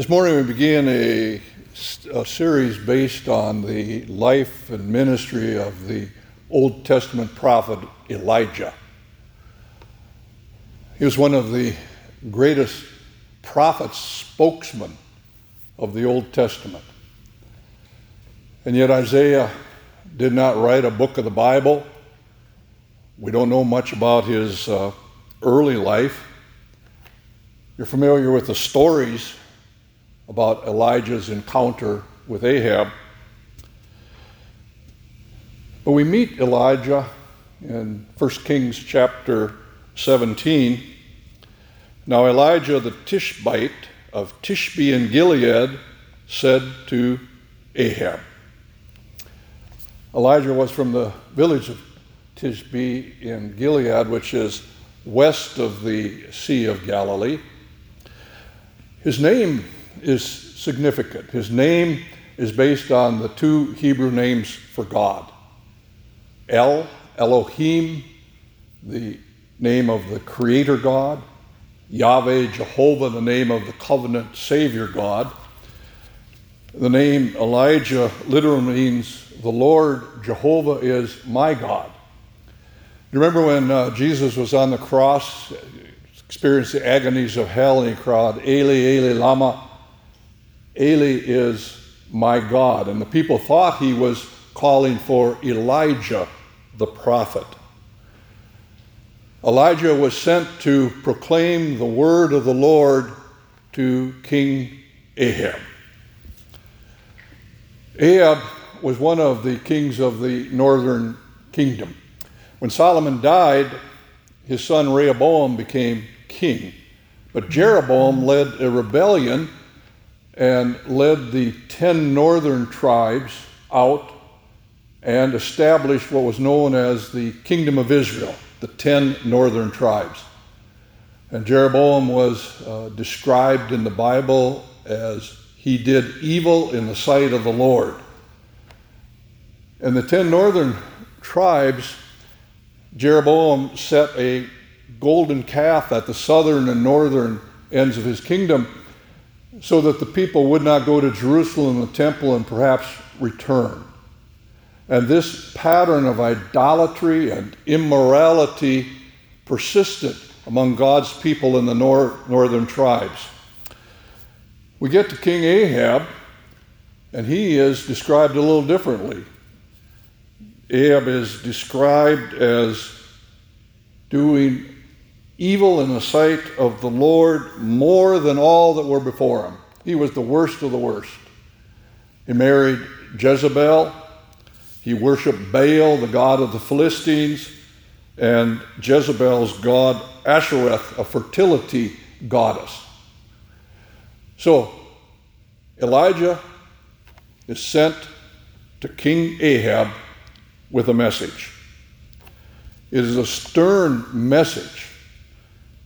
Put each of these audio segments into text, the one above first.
This morning we begin a, a, series based on the life and ministry of the Old Testament prophet Elijah. He was one of the greatest prophets, spokesmen of the Old Testament. And yet Isaiah did not write a book of the Bible. We don't know much about his uh, early life. You're familiar with the stories about Elijah's encounter with Ahab. But we meet Elijah in 1 Kings chapter 17. Now, Elijah the Tishbite of Tishbe in Gilead said to Ahab, Elijah was from the village of Tishbe in Gilead, which is west of the Sea of Galilee. His name is significant. His name is based on the two Hebrew names for God El, Elohim, the name of the Creator God, Yahweh, Jehovah, the name of the covenant Savior God. The name Elijah literally means the Lord Jehovah is my God. You remember when uh, Jesus was on the cross, experienced the agonies of hell, and he cried, Eli, Eli, Lama Eli is my God. And the people thought he was calling for Elijah the prophet. Elijah was sent to proclaim the word of the Lord to King Ahab. Ahab was one of the kings of the northern kingdom. When Solomon died, his son Rehoboam became king. But Jeroboam led a rebellion and led the 10 northern tribes out and established what was known as the Kingdom of Israel, the 10 northern tribes. And Jeroboam was uh, described in the Bible as he did evil in the sight of the Lord. And the 10 northern tribes, Jeroboam set a golden calf at the southern and northern ends of his kingdom so that the people would not go to Jerusalem, the temple, and perhaps return. And this pattern of idolatry and immorality persisted among God's people in the nor- northern tribes. We get to King Ahab, and he is described a little differently. Ahab is described as doing evil in the sight of the Lord more than all that were before him. He was the worst of the worst. He married Jezebel. He worshiped Baal, the god of the Philistines, and Jezebel's god Ashereth, a fertility goddess. So, Elijah is sent to King Ahab with a message. It is a stern message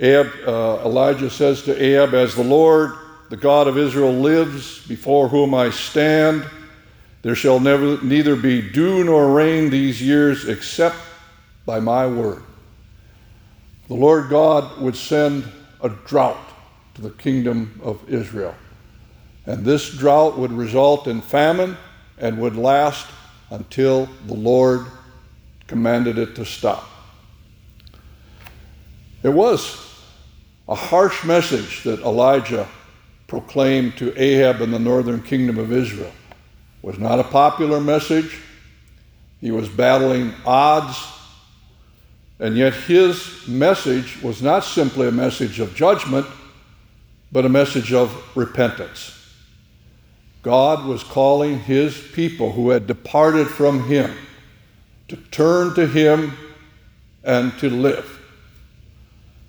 Uh, Elijah says to Ahab, As the Lord, the God of Israel, lives, before whom I stand, there shall never, neither be dew nor rain these years except by my word. The Lord God would send a drought to the kingdom of Israel. And this drought would result in famine and would last until the Lord commanded it to stop. It was a harsh message that Elijah proclaimed to Ahab in the northern kingdom of Israel was not a popular message. He was battling odds. And yet his message was not simply a message of judgment, but a message of repentance. God was calling his people who had departed from him to turn to him and to live.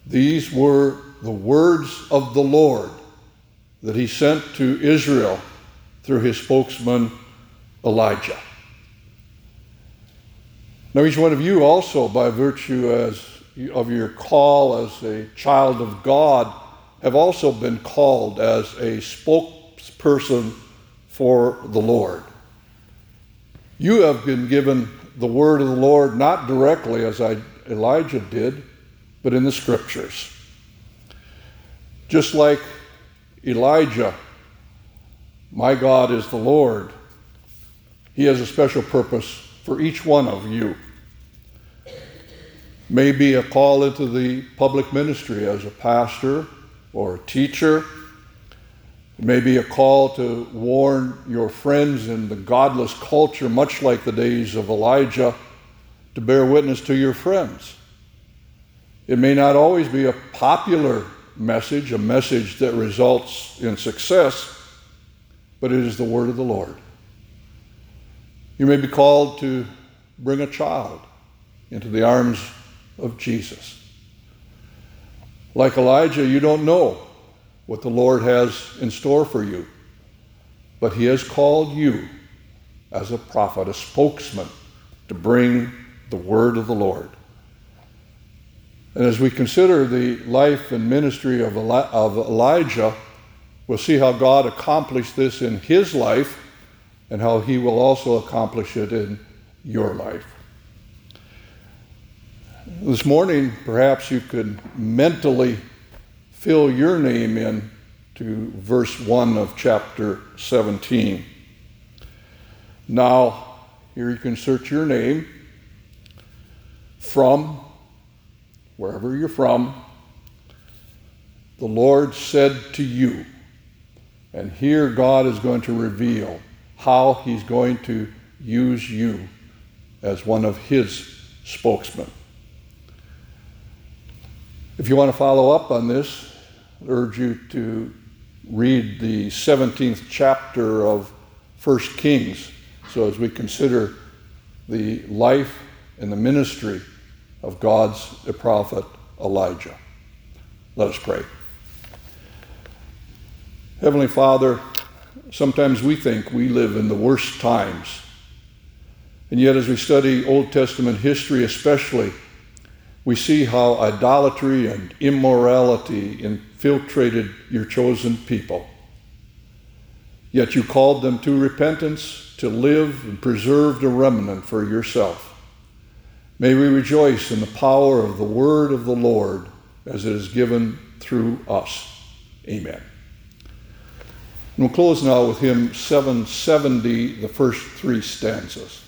These were the words of the Lord that he sent to Israel through his spokesman Elijah. Now, each one of you also, by virtue as, of your call as a child of God, have also been called as a spokesperson for the Lord. You have been given the word of the Lord not directly as I, Elijah did, but in the scriptures. Just like Elijah My God is the Lord. He has a special purpose for each one of you. Maybe a call into the public ministry as a pastor or a teacher. Maybe a call to warn your friends in the godless culture, much like the days of Elijah, to bear witness to your friends. It may not always be a popular message, a message that results in success, but it is the word of the Lord. You may be called to bring a child into the arms of Jesus. Like Elijah, you don't know what the Lord has in store for you, but He has called you as a prophet, a spokesman, to bring the word of the Lord. And as we consider the life and ministry of, Elijah, we'll see how God accomplished this in his life and how he will also accomplish it in your life. This morning, perhaps you could mentally fill your name in to verse 1 of chapter 17. Now, here you can search your name from wherever you're from. The Lord said to you, and here God is going to reveal how He's going to use you as one of His spokesmen. If you want to follow up on this, I urge you to read the 17th chapter of 1 Kings. So, as we consider the life and the ministry of God's prophet Elijah, let us pray. Heavenly Father, sometimes we think we live in the worst times. And yet, as we study Old Testament history, especially, we see how idolatry and immorality infiltrated your chosen people. Yet you called them to repentance, to live and preserve the remnant for yourself. May we rejoice in the power of the word of the Lord as it is given through us. Amen. And we'll close now with hymn 770, the first three stanzas.